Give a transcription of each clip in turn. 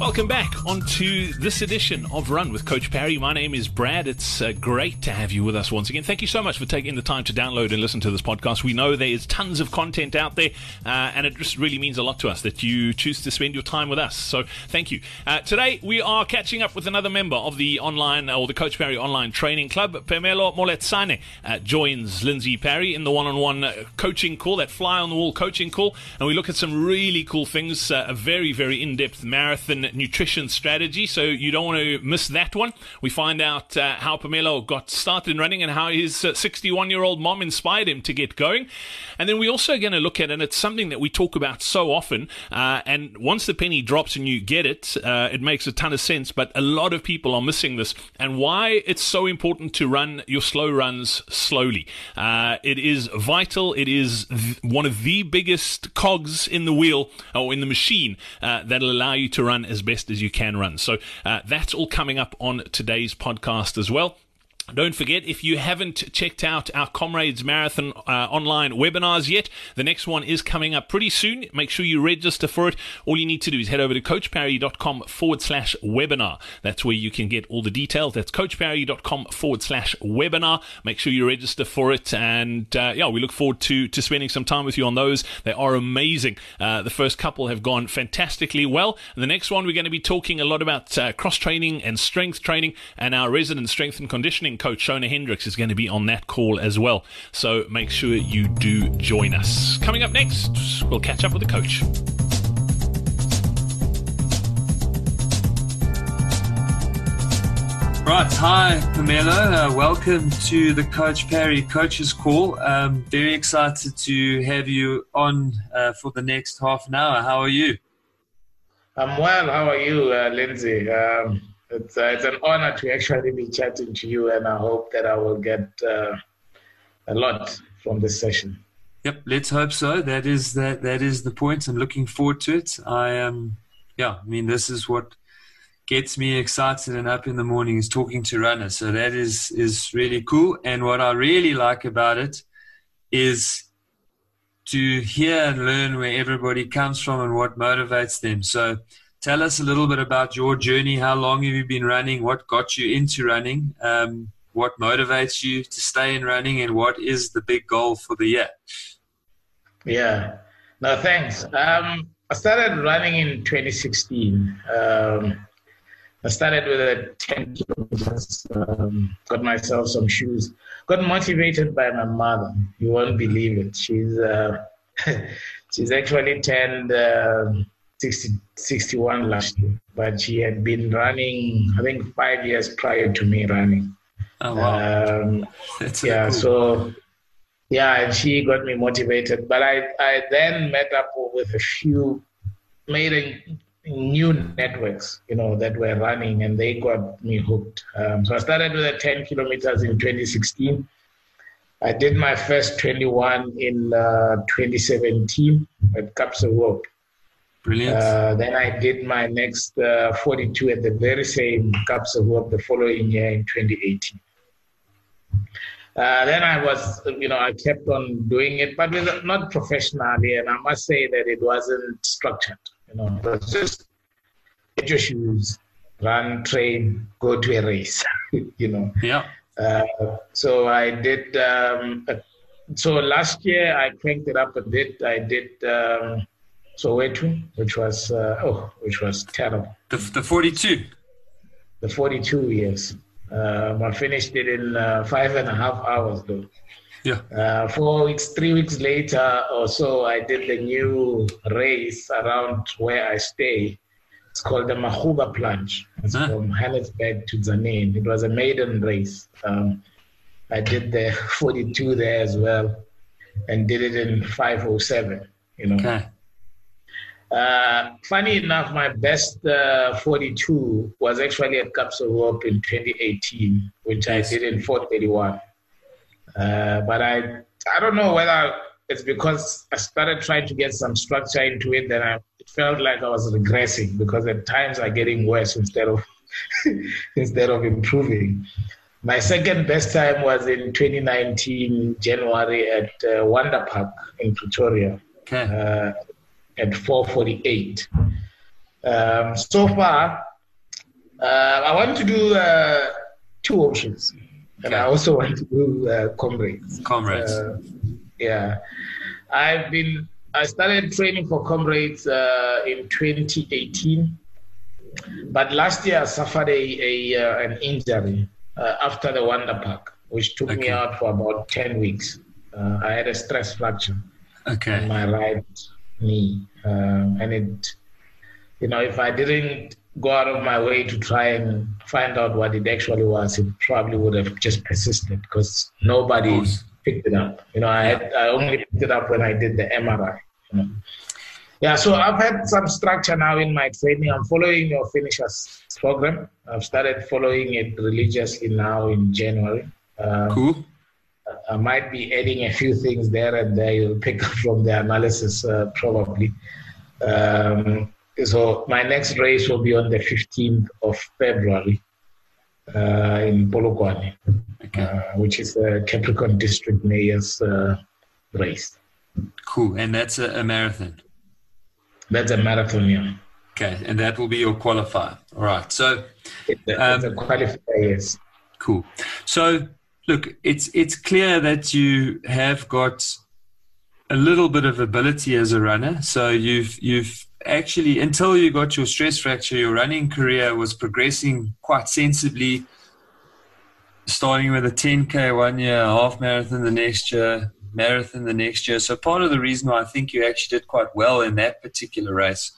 Welcome back onto this edition of Run with Coach Parry. My name is Brad. It's uh, great to have you with us once again. Thank you so much for taking the time to download and listen to this podcast. We know there is tons of content out there, uh, and it just really means a lot to us that you choose to spend your time with us. So thank you. Uh, today we are catching up with another member of the online or the Coach Parry online training club. Phemelo Moletsane uh, joins Lindsay Parry in the one-on-one uh, coaching call, that fly on the wall coaching call, and we look at some really cool things. Uh, a very very in-depth marathon nutrition strategy, so you don't want to miss that one. We find out uh, how Phemelo got started in running and how his 61 uh, year old mom inspired him to get going. And then we're also going to look at, and it's something that we talk about so often, uh, and once the penny drops and you get it, uh, it makes a ton of sense, but a lot of people are missing this, and why it's so important to run your slow runs slowly. Uh, it is vital, it is th- one of the biggest cogs in the wheel or in the machine uh, that'll allow you to run as best as you can run. So uh, that's all coming up on today's podcast as well. Don't forget, if you haven't checked out our Comrades Marathon uh, online webinars yet, the next one is coming up pretty soon. Make sure you register for it. All you need to do is head over to coachparry.com forward slash webinar. That's where you can get all the details. That's coachparry.com forward slash webinar. Make sure you register for it. And uh, yeah, we look forward to, to spending some time with you on those. They are amazing. Uh, the first couple have gone fantastically well. And the next one, we're going to be talking a lot about uh, cross training and strength training and our resident strength and conditioning coach Shona Hendricks is going to be on that call as well. So make sure you do join us. Coming up next, we'll catch up with the coach. Right, hi Phemelo. Uh, welcome to the Coach Parry Coaches Call. Um, very excited to have you on uh, for the next half an hour. How are you? I'm well. How are you, uh, Lindsay? Um, it's, uh, it's an honor to actually be chatting to you, and I hope that I will get uh, a lot from this session. Yep, let's hope so. That is that that is the point. I'm looking forward to it. I am, um, yeah. I mean, this is what gets me excited and up in the morning is talking to runners. So that is is really cool. And what I really like about it is to hear and learn where everybody comes from and what motivates them. So tell us a little bit about your journey. How long have you been running? What got you into running? Um, what motivates you to stay in running? And what is the big goal for the year? Yeah, no, thanks. Um, I started running in 2016. Um, I started with a 10 kilometers, um, got myself some shoes, got motivated by my mother. You won't believe it. She's, uh, she's actually turned uh, 60, 61 last year, but she had been running, I think, five years prior to me running. Oh, wow. Um, yeah, cool. so yeah, and she got me motivated. But I, I then met up with a few, made a, new networks, you know, that were running, and they got me hooked. Um, so I started with the 10 kilometers in 2016. I did my first 21 in uh, 2017 at Kaapse Hoop. Brilliant. Uh, then I did my next uh, 42 at the very same Kaapse Hoop the following year in 2018. Uh, then I was, you know, I kept on doing it, but with, not professionally, and I must say that it wasn't structured. You know, it was just get your shoes, run, train, go to a race. you know. Yeah. Uh, so I did. Um, so last year I cranked it up a bit. I did um, Soweto, which was uh, oh, which was terrible. The the forty two. The forty two years. Um, I finished it in uh, five and a half hours though. Yeah. Uh, four weeks, three weeks later or so, I did the new race around where I stay. It's called the Makhuba Plunge. It's huh? from Johannesburg to Tzaneen. It was a maiden race. Um, I did the 42 there as well and did it in 507, you know. Okay. Uh, funny enough, my best uh, 42 was actually at Kaapse Hoop in 2018, which. I did in 431. Uh, but I, I don't know whether it's because I started trying to get some structure into it, then I, it felt like I was regressing because at times I'm getting worse instead of instead of improving. My second best time was in 2019 January at uh, Wonder Park in Pretoria. Okay. Uh, at 448. Um, so far, uh, I want to do uh, two oceans, and I also want to do uh, comrades. Comrades. Uh, yeah, I've been. I started training for comrades uh, in 2018, but last year I suffered a, a uh, an injury after the Wonder Park, which took okay. me out for about 10 weeks. I had a stress fracture okay. in my right me. Um, and it, you know, if I didn't go out of my way to try and find out what it actually was, it probably would have just persisted because nobody picked it up. You know, I had, I only picked it up when I did the MRI. You know? Yeah, so I've had some structure now in my training. I'm following your finishers program. I've started following it religiously now in January. Um, cool. I might be adding a few things there and there. You'll pick up from the analysis uh, probably. Um, so my next race will be on the 15th of February uh, in Polokwane, okay. uh, which is the Capricorn District Mayor's uh, race. Cool, and that's a, a, marathon. That's a marathon, yeah. Okay, and that will be your qualifier. All right, so it's a, um, it's a qualifier, yes. Cool. So look, it's it's clear that you have got a little bit of ability as a runner. So you've you've actually until you got your stress fracture, your running career was progressing quite sensibly. Starting with a 10k one year, half marathon the next year, marathon the next year. So part of the reason why I think you actually did quite well in that particular race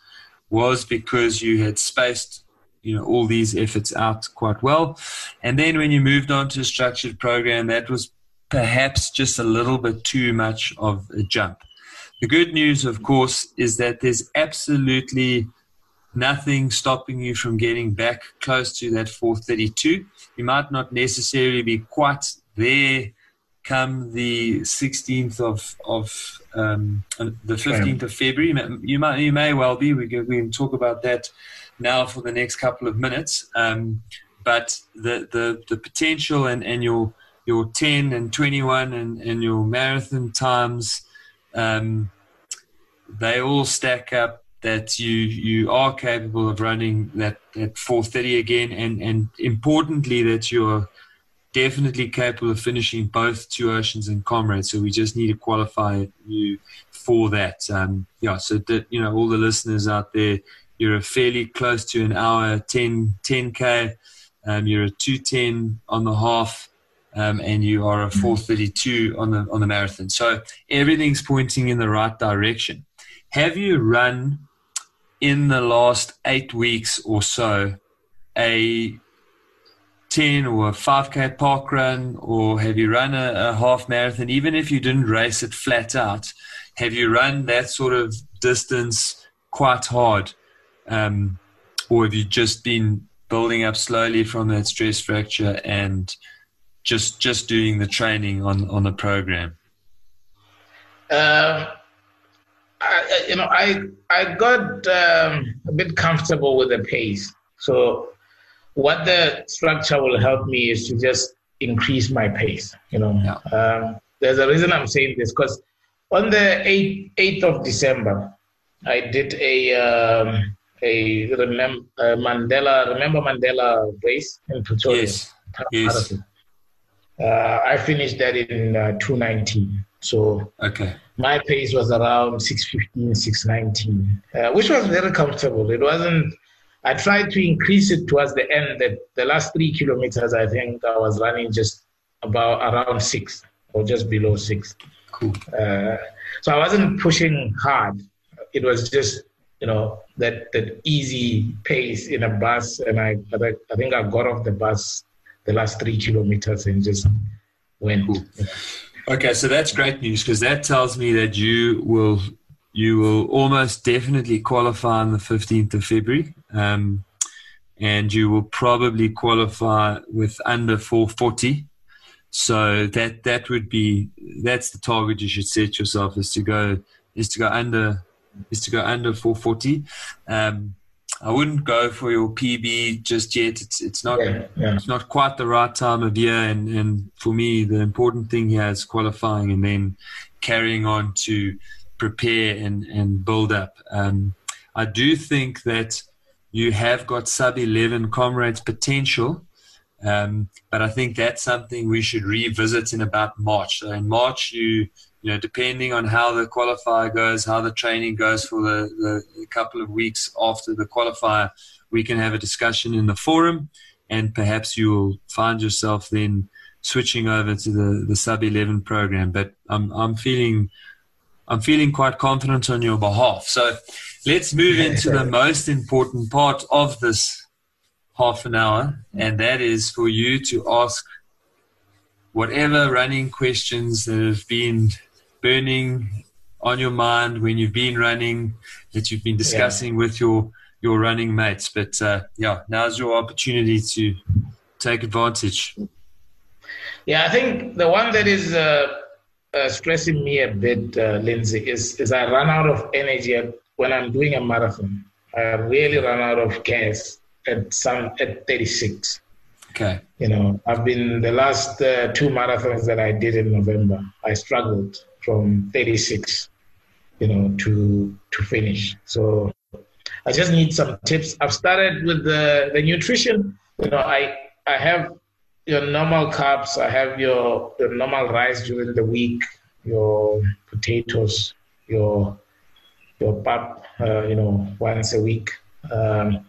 was because you had spaced you know all these efforts out quite well. And then when you moved on to a structured program, that was perhaps just a little bit too much of a jump. The good news, of course, is that there's absolutely nothing stopping you from getting back close to that 432. You might not necessarily be quite there come the 16th of of um, the 15th of February. You might you may well be. We can, we can talk about that now for the next couple of minutes. Um, but the, the, the potential and, and your your 10 and 21 and, and your marathon times, um, they all stack up that you you are capable of running that, that 430 again. And, and importantly that you're definitely capable of finishing both two oceans and comrades. So we just need to qualify you for that. Um, yeah so that you know all the listeners out there you're a fairly close to an hour 10 10k um, you're a 210 on the half um, and you are a 432 on the on the marathon. So everything's pointing in the right direction. Have you run in the last eight weeks or so a 10 or a 5k park run or have you run a, a half marathon? Even if you didn't race it flat out have you run that sort of distance quite hard um, or have you just been building up slowly from that stress fracture and just just doing the training on on the program? Um, I, you know, I I got um, a bit comfortable with the pace. So, what the structure will help me is to just increase my pace. You know, yeah. um, there's a reason I'm saying this because on the 8th, 8th of December, I did a um, a remember uh, Mandela remember Mandela race in Pretoria. Yes. yes. Uh, I finished that in uh, 219. So okay. my pace was around 615, 619, uh, which was very comfortable. It wasn't. I tried to increase it towards the end. That the last three kilometers, I think I was running just about around six or just below six. Cool. Uh, so I wasn't pushing hard. It was just you know that that easy pace in a bus, and I I think I got off the bus the last three kilometers and just went. Cool. Okay, so that's great news because that tells me that you will you will almost definitely qualify on the 15th of February. Um, and you will probably qualify with under 440. So that that would be that's the target you should set yourself is to go is to go under is to go under 440. Um, I wouldn't go for your PB just yet. It's it's not Yeah, yeah. it's not quite the right time of year, and and for me the important thing here is qualifying and then carrying on to prepare and and build up. Um, I do think that you have got sub 11 comrades potential. Um, but I think that's something we should revisit in about March. So in March, you you know, depending on how the qualifier goes, how the training goes for the, the, couple of weeks after the qualifier, we can have a discussion in the forum, and perhaps you will find yourself then switching over to the, the sub 11 program. But I'm I'm feeling I'm feeling quite confident on your behalf. So let's move into the most important part of this half an hour, and that is for you to ask whatever running questions that have been burning on your mind when you've been running, that you've been discussing yeah. with your your running mates. But uh, yeah, now's your opportunity to take advantage. Yeah, I think the one that is uh, uh, stressing me a bit, uh, Lindsay, is is I run out of energy when I'm doing a marathon. I really run out of gas at some at 36. Okay. You know, I've been the last uh, two marathons that I did in November. I struggled from 36, you know, to to finish. So I just need some tips. I've started with the the nutrition. You know, I I have your normal carbs. I have your your normal rice during the week. Your potatoes. Your your pap. Uh, you know, once a week. Um,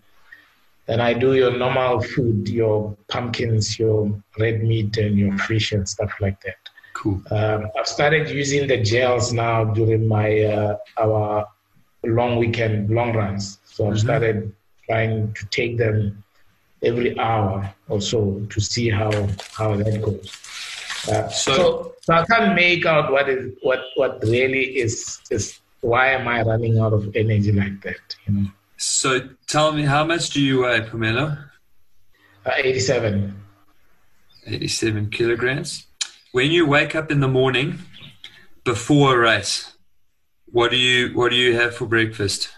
then I do your normal food, your pumpkins, your red meat, and your fish and stuff like that. Cool. Um, I've started using the gels now during my uh, our long weekend long runs. So I've mm-hmm. started trying to take them every hour or so to see how how that goes. Uh, so, so, so I can't make out what is what what really is is why am I running out of energy like that? You know. So tell me, how much do you weigh, Phemelo? Uh, 87. 87 kilograms. When you wake up in the morning before a race, what do you what do you have for breakfast?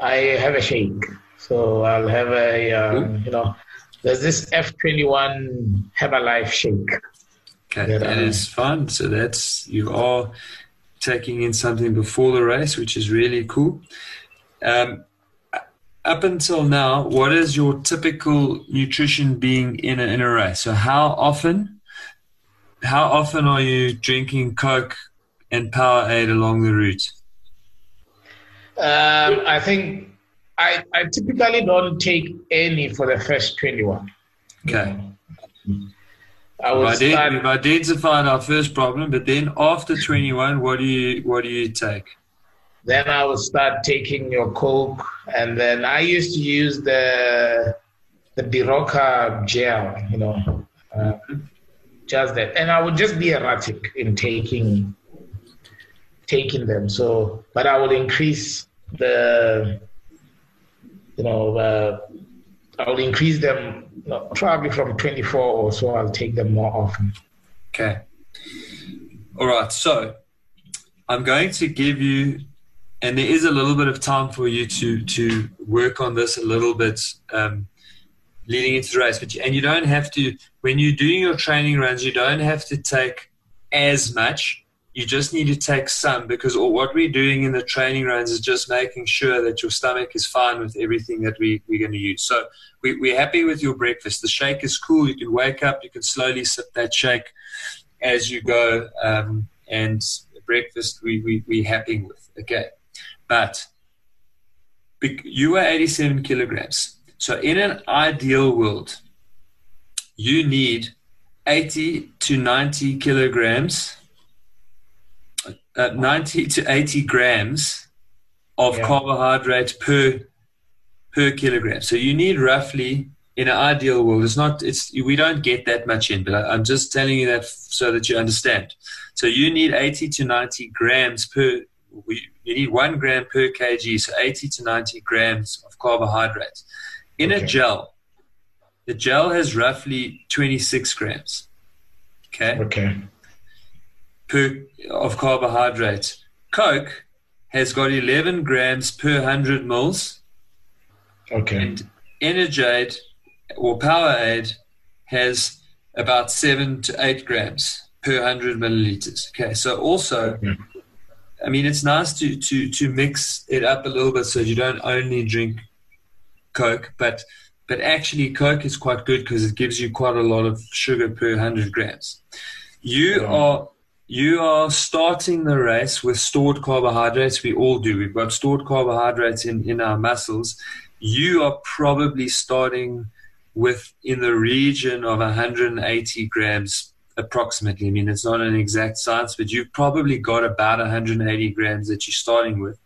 I have a shake. So I'll have a um, you know there's this F21 Herbalife shake. Okay, that, that is fun. So that's you are taking in something before the race, which is really cool. Um, up until now, what is your typical nutrition being in a, in a race? So how often, how often are you drinking Coke and Powerade along the route? Um, I think I, I typically don't take any for the first 21. Okay. I will we've, start, we've identified our first problem, but then after 21, what do you what do you take? Then I would start taking your Coke, and then I used to use the the Berocca gel, you know, uh, just that, and I would just be erratic in taking taking them. So, but I would increase the, you know, uh, I will increase them probably from 24 or so. I'll take them more often. Okay. All right. So I'm going to give you and there is a little bit of time for you to to work on this a little bit um, leading into the race. But you, and you don't have to when you're doing your training runs, you don't have to take as much. You just need to take some because what we're doing in the training runs is just making sure that your stomach is fine with everything that we, we're going to use. So we, we're happy with your breakfast. The shake is cool. You can wake up, you can slowly sip that shake as you go. Um, and breakfast we, we, we're happy with. Okay. But you are 87 kilograms. So in an ideal world, you need 80 to 90 kilograms, uh, 90 to 80 grams of yeah. carbohydrate per per kilogram. So you need roughly in an ideal world, it's not it's we don't get that much in, but I, am just telling you that so that you understand. So you need 80 to 90 grams per we, you need one gram per kg, so 80 to 90 grams of carbohydrates. In Okay. a gel, the gel has roughly 26 grams. Okay Okay. per of carbohydrates. Coke has got 11 grams per 100 mils, Okay. and Energade or Powerade has about 7 to 8 grams per 100 milliliters. Okay, so also, I mean, it's nice to, to, to mix it up a little bit so you don't only drink Coke, but but actually Coke is quite good because it gives you quite a lot of sugar per 100 grams. You are you are starting the race with stored carbohydrates. We all do. We've got stored carbohydrates in, in our muscles. You are probably starting with in the region of 180 grams approximately. I mean, it's not an exact science, but you've probably got about 180 grams that you're starting with.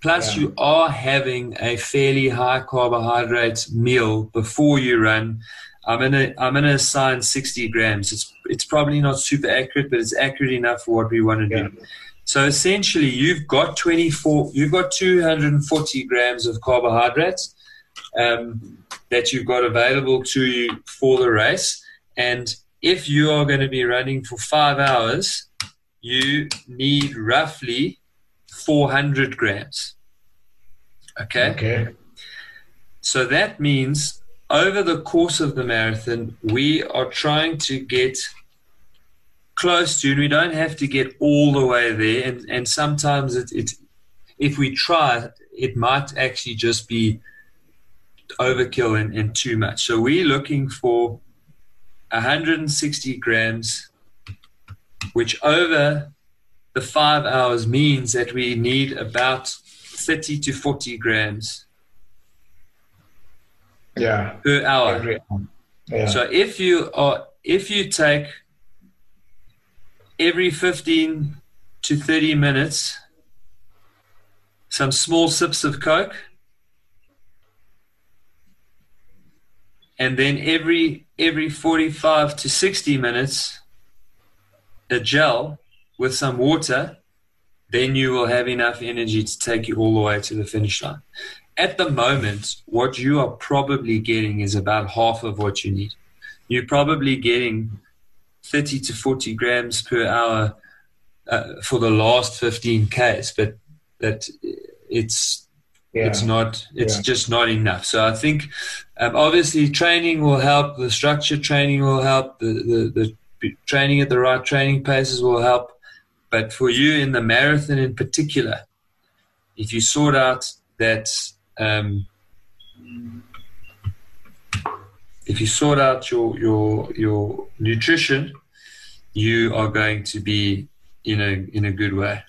Plus, Yeah. you are having a fairly high carbohydrate meal before you run. I'm gonna I'm gonna assign 60 grams. It's it's probably not super accurate, but it's accurate enough for what we want to do. So essentially, you've got 24, you've got 240 grams of carbohydrates um, that you've got available to you for the race, and if you are going to be running for five hours, you need roughly 400 grams. Okay. Okay. So that means over the course of the marathon, we are trying to get close to, and we don't have to get all the way there. And, and sometimes it, it, if we try, it might actually just be overkill and, and too much. So we're looking for 160 grams, which over the five hours means that we need about 30 to 40 grams Yeah. per hour. Yeah. So if you are if you take every 15 to 30 minutes some small sips of coke and then every every 45 to 60 minutes a gel with some water then you will have enough energy to take you all the way to the finish line at the moment, what you are probably getting is about half of what you need. You're probably getting 30 to 40 grams per hour uh, for the last 15 Ks, but that it's Yeah. it's not it's Yeah. just not enough. So I think um, obviously training will help. The structured training will help. The, the the training at the right training paces will help. But for you in the marathon in particular, if you sort out that um, if you sort out your your your nutrition, you are going to be in a in a good way.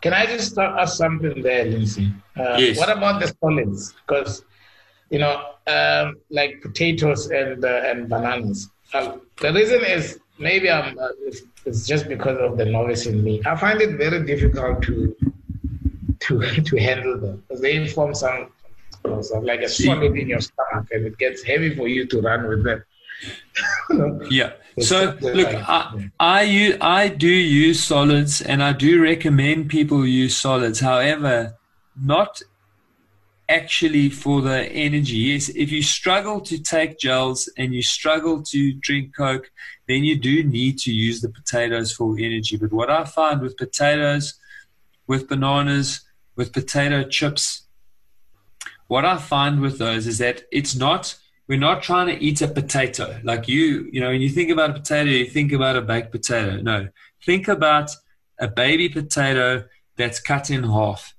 Can I just ask something there, Lindsay? Uh, Yes. What about the solids? Because you know, um, like potatoes and uh, and bananas. Uh, the reason is maybe I'm. Uh, it's, it's just because of the novice in me. I find it very difficult to to to handle them because they form some like a solid in your stomach, and it gets heavy for you to run with them. Yeah. So look, I, I use, I do use solids, and I do recommend people use solids. However, not actually for the energy. Yes, if you struggle to take gels and you struggle to drink Coke, then you do need to use the potatoes for energy. But what I find with potatoes, with bananas, with potato chips, what I find with those is that it's not we're not trying to eat a potato. Like you, you know, when you think about a potato, you think about a baked potato. No, think about a baby potato that's cut in half.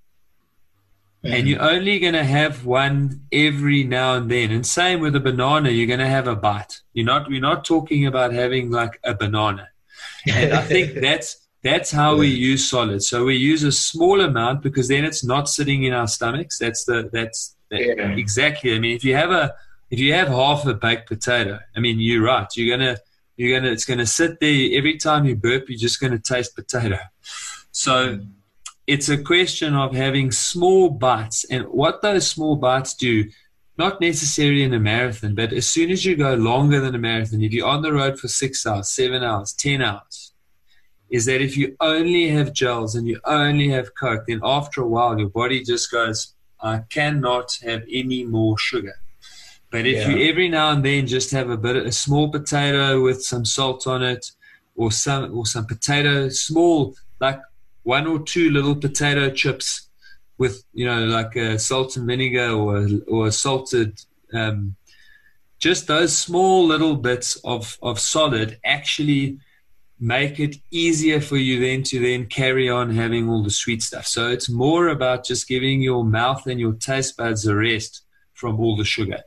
And you're only going to have one every now and then. And same with a banana, you're going to have a bite. You're not, we're not talking about having like a banana. And I think that's, that's how we use solids. So we use a small amount because then it's not sitting in our stomachs. That's the, that's that, Yeah. exactly. I mean, if you have a, if you have half a baked potato, I mean, you're right. You're gonna, you're gonna, it's gonna sit there every time you burp. You're just gonna taste potato. So mm. It's a question of having small bites, and what those small bites do. Not necessarily in a marathon, but as soon as you go longer than a marathon, if you're on the road for six hours, seven hours, ten hours, is that if you only have gels and you only have Coke, then after a while your body just goes, I cannot have any more sugar. But if yeah. you every now and then just have a bit of a small potato with some salt on it, or some or some potato, small like one or two little potato chips with you know like a salt and vinegar or or a salted um, just those small little bits of of solid actually make it easier for you then to then carry on having all the sweet stuff. So it's more about just giving your mouth and your taste buds a rest from all the sugar.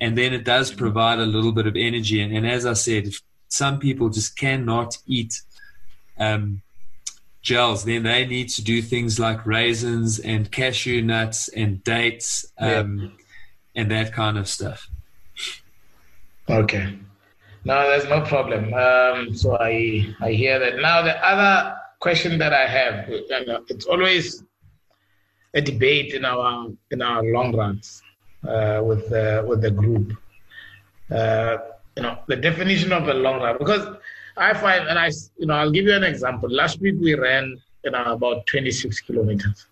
And then it does provide a little bit of energy. And, and as I said, some people just cannot eat um, gels, then they need to do things like raisins and cashew nuts and dates um, yeah. and that kind of stuff. Okay. No, there's no problem. Um, so I I hear that. Now the other question that I have, it's always a debate in our in our long runs uh, with the with the group. Uh, you know the definition of a long run because I find and I you know I'll give you an example. Last week we ran you know about 26 kilometers,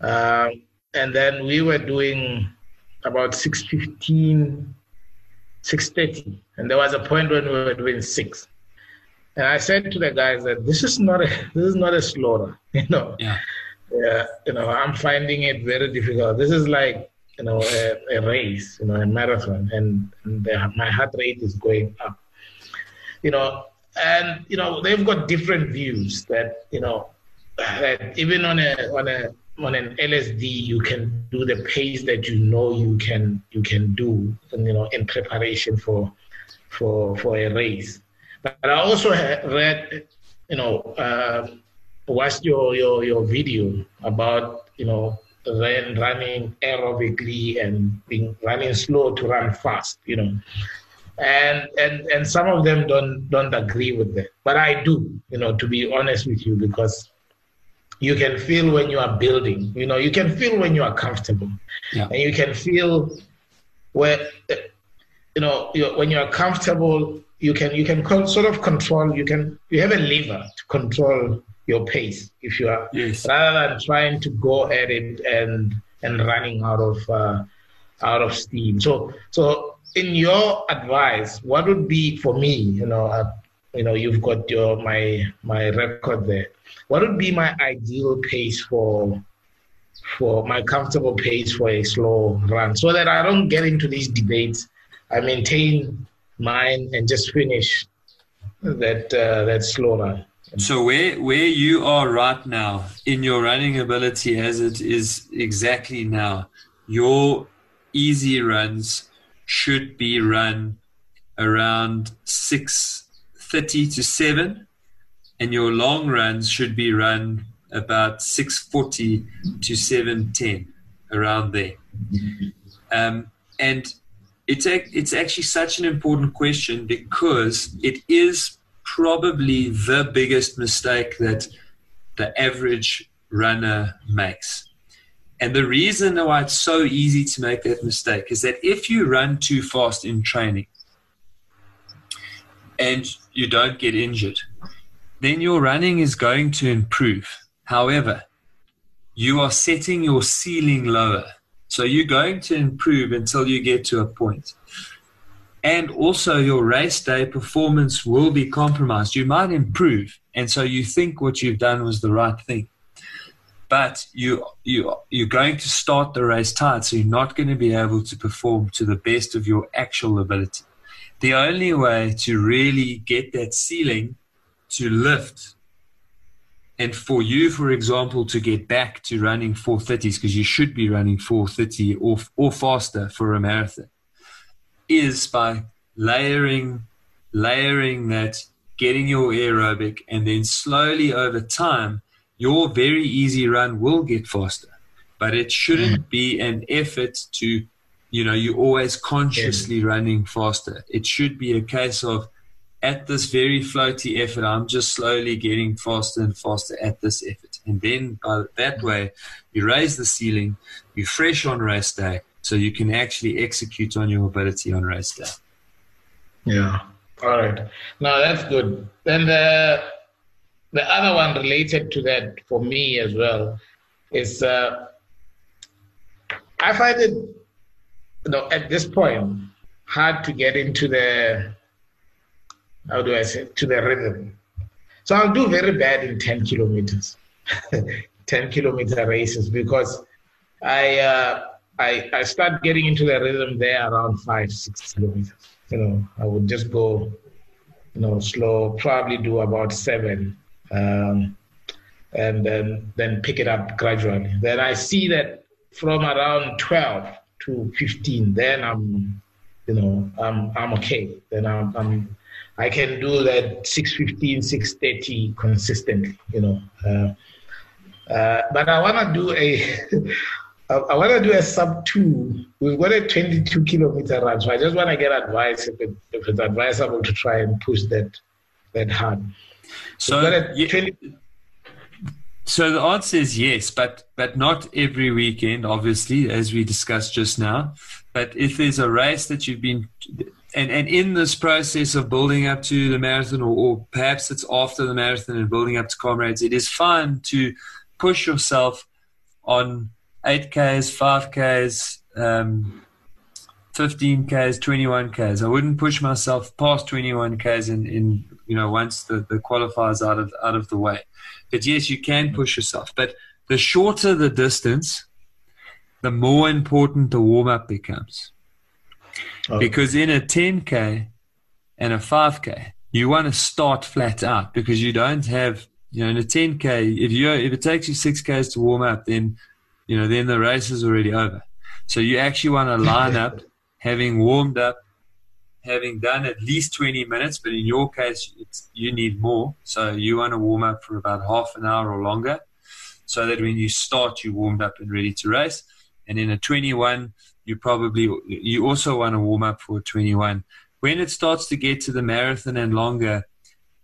uh, and then we were doing about 615 6.30. And there was a point when we were doing six. And I said to the guys that this is not a this is not a slaughter, you know. Yeah. Yeah, you know, I'm finding it very difficult. This is like, you know, a, a race, you know, a marathon, and, and the, my heart rate is going up. You know, and you know they've got different views that you know that even on a on a on an LSD, you can do the pace that you know you can you can do, and, you know, in preparation for for for a race. But I also read, you know, uh, watched your your your video about you know run, running aerobically and being running slow to run fast, you know. And and and some of them don't don't agree with that, but I do, you know, to be honest with you, because you can feel when you are building you know you can feel when you are comfortable yeah. and you can feel where you know when you are comfortable you can you can sort of control you can you have a lever to control your pace if you are yes. rather than trying to go at it and and running out of uh, out of steam so so in your advice what would be for me you know uh, you know you've got your my my record there what would be my ideal pace for for my comfortable pace for a slow run so that I don't get into these debates. I maintain mine and just finish that uh, that slow run. So where where you are right now in your running ability as it is exactly now, your easy runs should be run around six thirty to seven and your long runs should be run about 640 to 710 around there. Um, and it's, it's actually such an important question because it is probably the biggest mistake that the average runner makes and the reason why it's so easy to make that mistake is that if you run too fast in training and you don't get injured then your running is going to improve. However, you are setting your ceiling lower. So you're going to improve until you get to a point. And also, your race day performance will be compromised. You might improve, and so you think what you've done was the right thing. But you, you, you're going to start the race tired, so you're not going to be able to perform to the best of your actual ability. The only way to really get that ceiling to lift and for you, for example, to get back to running 430s, because you should be running 430 or, or faster for a marathon, is by layering, layering that, getting your aerobic, and then slowly over time, your very easy run will get faster. But it shouldn't mm. be an effort to, you know, you're always consciously running faster. It should be a case of at this very floaty effort, I'm just slowly getting faster and faster at this effort. And then by that mm. way, you raise the ceiling, you're fresh on race day, so you can actually execute on your ability on race day. Yeah. All right. Now that's good. Then uh, the the other one related to that for me as well is uh, I find it, you know, at this point, hard to get into the, how do I say, to the rhythm. So I'll do very bad in 10 kilometers, 10 kilometer races because I, uh, I, I start getting into the rhythm there around five, six kilometers. You know, I would just go, you know, slow, probably do about seven, um, and then then pick it up gradually. Then I see that from around 12 to 15, then I'm, you know, I'm I'm okay. Then I'm, I'm I can do that 615, 630 consistently, you know. Uh, uh, but I want to do a I, want to do a sub two. We've got a 22 kilometer run, so I just want to get advice if, it, if it's advisable to try and push that that hard. So, yeah, 20... so the answer is yes, but but not every weekend, obviously, as we discussed just now. But if there's a race that you've been and, and in this process of building up to the marathon, or, or perhaps it's after the marathon and building up to comrades, it is fun to push yourself on 8Ks, 5Ks, um, 15Ks, 21Ks. I wouldn't push myself past 21Ks in, in you know, once the, the qualifiers out of, out of the way. But yes, you can mm. push yourself. But the shorter the distance, the more important the warm up becomes. Oh. Because in a 10K and a 5K, you want to start flat out because you don't have, you know, in a 10K, if you if it takes you 6Ks to warm up, then you know, then the race is already over. So you actually want to line up, having warmed up, having done at least 20 minutes, but in your case, you need more. So you want to warm up for about half an hour or longer so that when you start, you're warmed up and ready to race. And in a 21, you probably, you also want to warm up for 21. When it starts to get to the marathon and longer,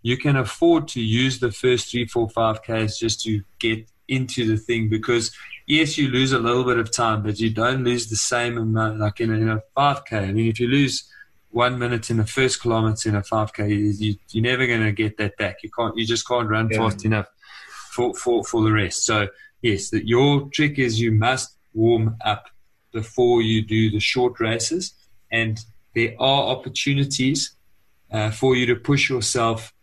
you can afford to use the first three, four, five Ks just to get into the thing because yes, you lose a little bit of time, but you don't lose the same amount. Like in a, in a 5K, I mean, if you lose one minute in the first kilometer in a 5K, you, you, are never going to get that back. You can't, you just can't run yeah. fast enough for, for, for the rest. So yes, the, your trick is you must warm up before you do the short races, and there are opportunities uh, for you to push yourself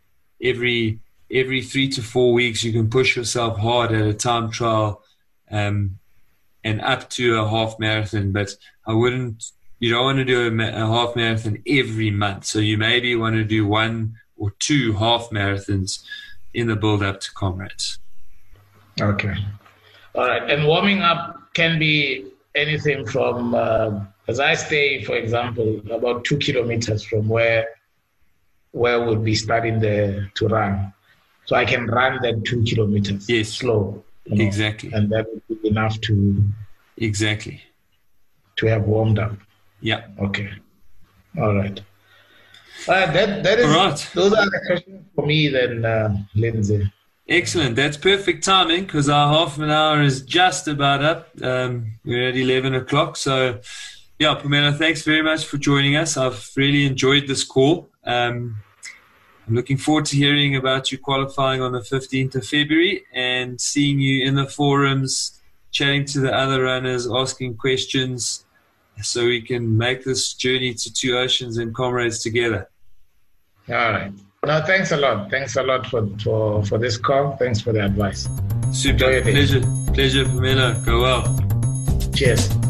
every every three to four weeks. You can push yourself hard at a time trial um, and up to a half marathon. But I wouldn't. You don't want to do a, a half marathon every month. So you maybe want to do one or two half marathons in the build up to comrades. Okay. All right. And warming up can be anything from, uh, as I stay, for example, about two kilometers from where where we'll be starting the, to run. So I can run that two kilometers yes. slow. You know, exactly. And that would be enough to exactly to have warmed up. Yeah. Okay. All right. All right. That that is. All right. Those are the questions for me, then, uh, Lindsay. Excellent. That's perfect timing because our half an hour is just about up. Um, we're at eleven o'clock, so yeah, Phemelo, thanks very much for joining us. I've really enjoyed this call. Um, I'm looking forward to hearing about you qualifying on the 15th of February and seeing you in the forums, chatting to the other runners, asking questions so we can make this journey to two oceans and comrades together. All right. No, thanks a lot. Thanks a lot for, for, for this call. Thanks for the advice. Super. Pleasure. Pleasure, Phemelo. Go well. Cheers.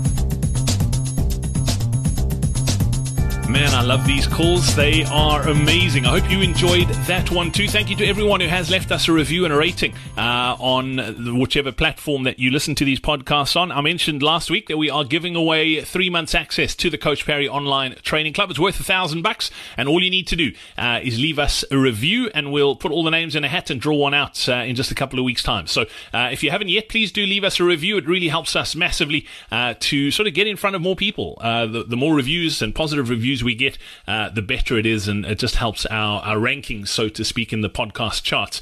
Man, I love these calls. They are amazing. I hope you enjoyed that one too. Thank you to everyone who has left us a review and a rating uh, on whichever platform that you listen to these podcasts on. I mentioned last week that we are giving away three months access to the Coach Parry Online Training Club. It's worth a thousand bucks, and all you need to do uh, is leave us a review, and we'll put all the names in a hat and draw one out uh, in just a couple of weeks' time. So uh, if you haven't yet, please do leave us a review. It really helps us massively uh, to sort of get in front of more people. Uh, the, the more reviews and positive reviews views we get, uh, the better it is, and it just helps our, our rankings, so to speak, in the podcast charts.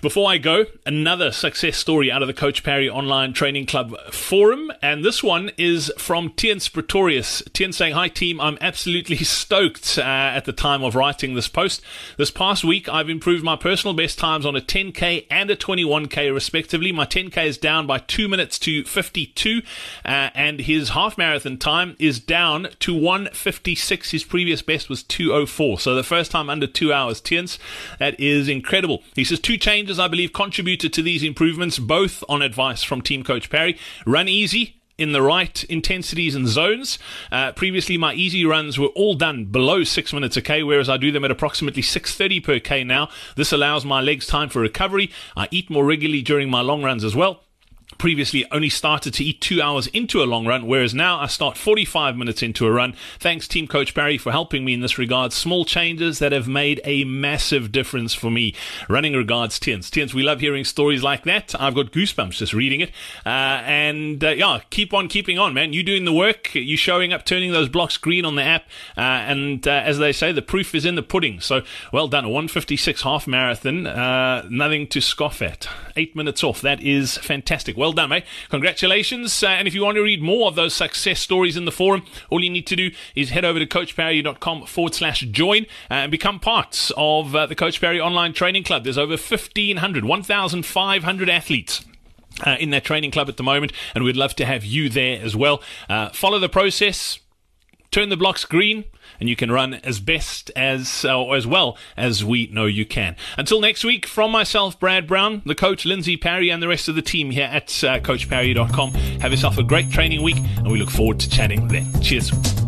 Before I go, another success story out of the Coach Parry Online Training Club forum, and this one is from Tiens Pretorius. Tiens saying, Hi team, I'm absolutely stoked uh, at the time of writing this post. This past week, I've improved my personal best times on a 10K and a 21K, respectively. My 10K is down by 2 minutes to 52, uh, and his half marathon time is down to 156. His previous best was 204. So the first time under two hours, Tiens. That is incredible. He says two changes, I believe, contributed to these improvements, both on advice from team coach Parry. Run easy, in the right intensities and zones. Uh, previously, my easy runs were all done below six minutes a k, whereas I do them at approximately 6:30 per k now. This allows my legs time for recovery. I eat more regularly during my long runs as well previously only started to eat two hours into a long run, whereas now I start 45 minutes into a run. Thanks, Team Coach Parry, for helping me in this regard. Small changes that have made a massive difference for me. Running regards, Tiens. Tiens, we love hearing stories like that. I've got goosebumps just reading it. Uh, and uh, yeah, keep on keeping on, man. You doing the work, you showing up, turning those blocks green on the app. Uh, and uh, as they say, the proof is in the pudding. So well done. A 156 half marathon, uh, nothing to scoff at. Eight minutes off. That is fantastic. Well done, mate. Congratulations. Uh, and if you want to read more of those success stories in the forum, all you need to do is head over to coachparry.com forward slash join uh, and become part of uh, the Coach Parry Online Training Club. There's over 1,500, 1,500 athletes. Uh, in that training club at the moment, and we'd love to have you there as well. Uh, follow the process, turn the blocks green, and you can run as best as uh, or as well as we know you can. Until next week, from myself, Brad Brown, the coach Lindsay Parry, and the rest of the team here at uh, CoachParry.com. Have yourself a great training week, and we look forward to chatting then. Cheers.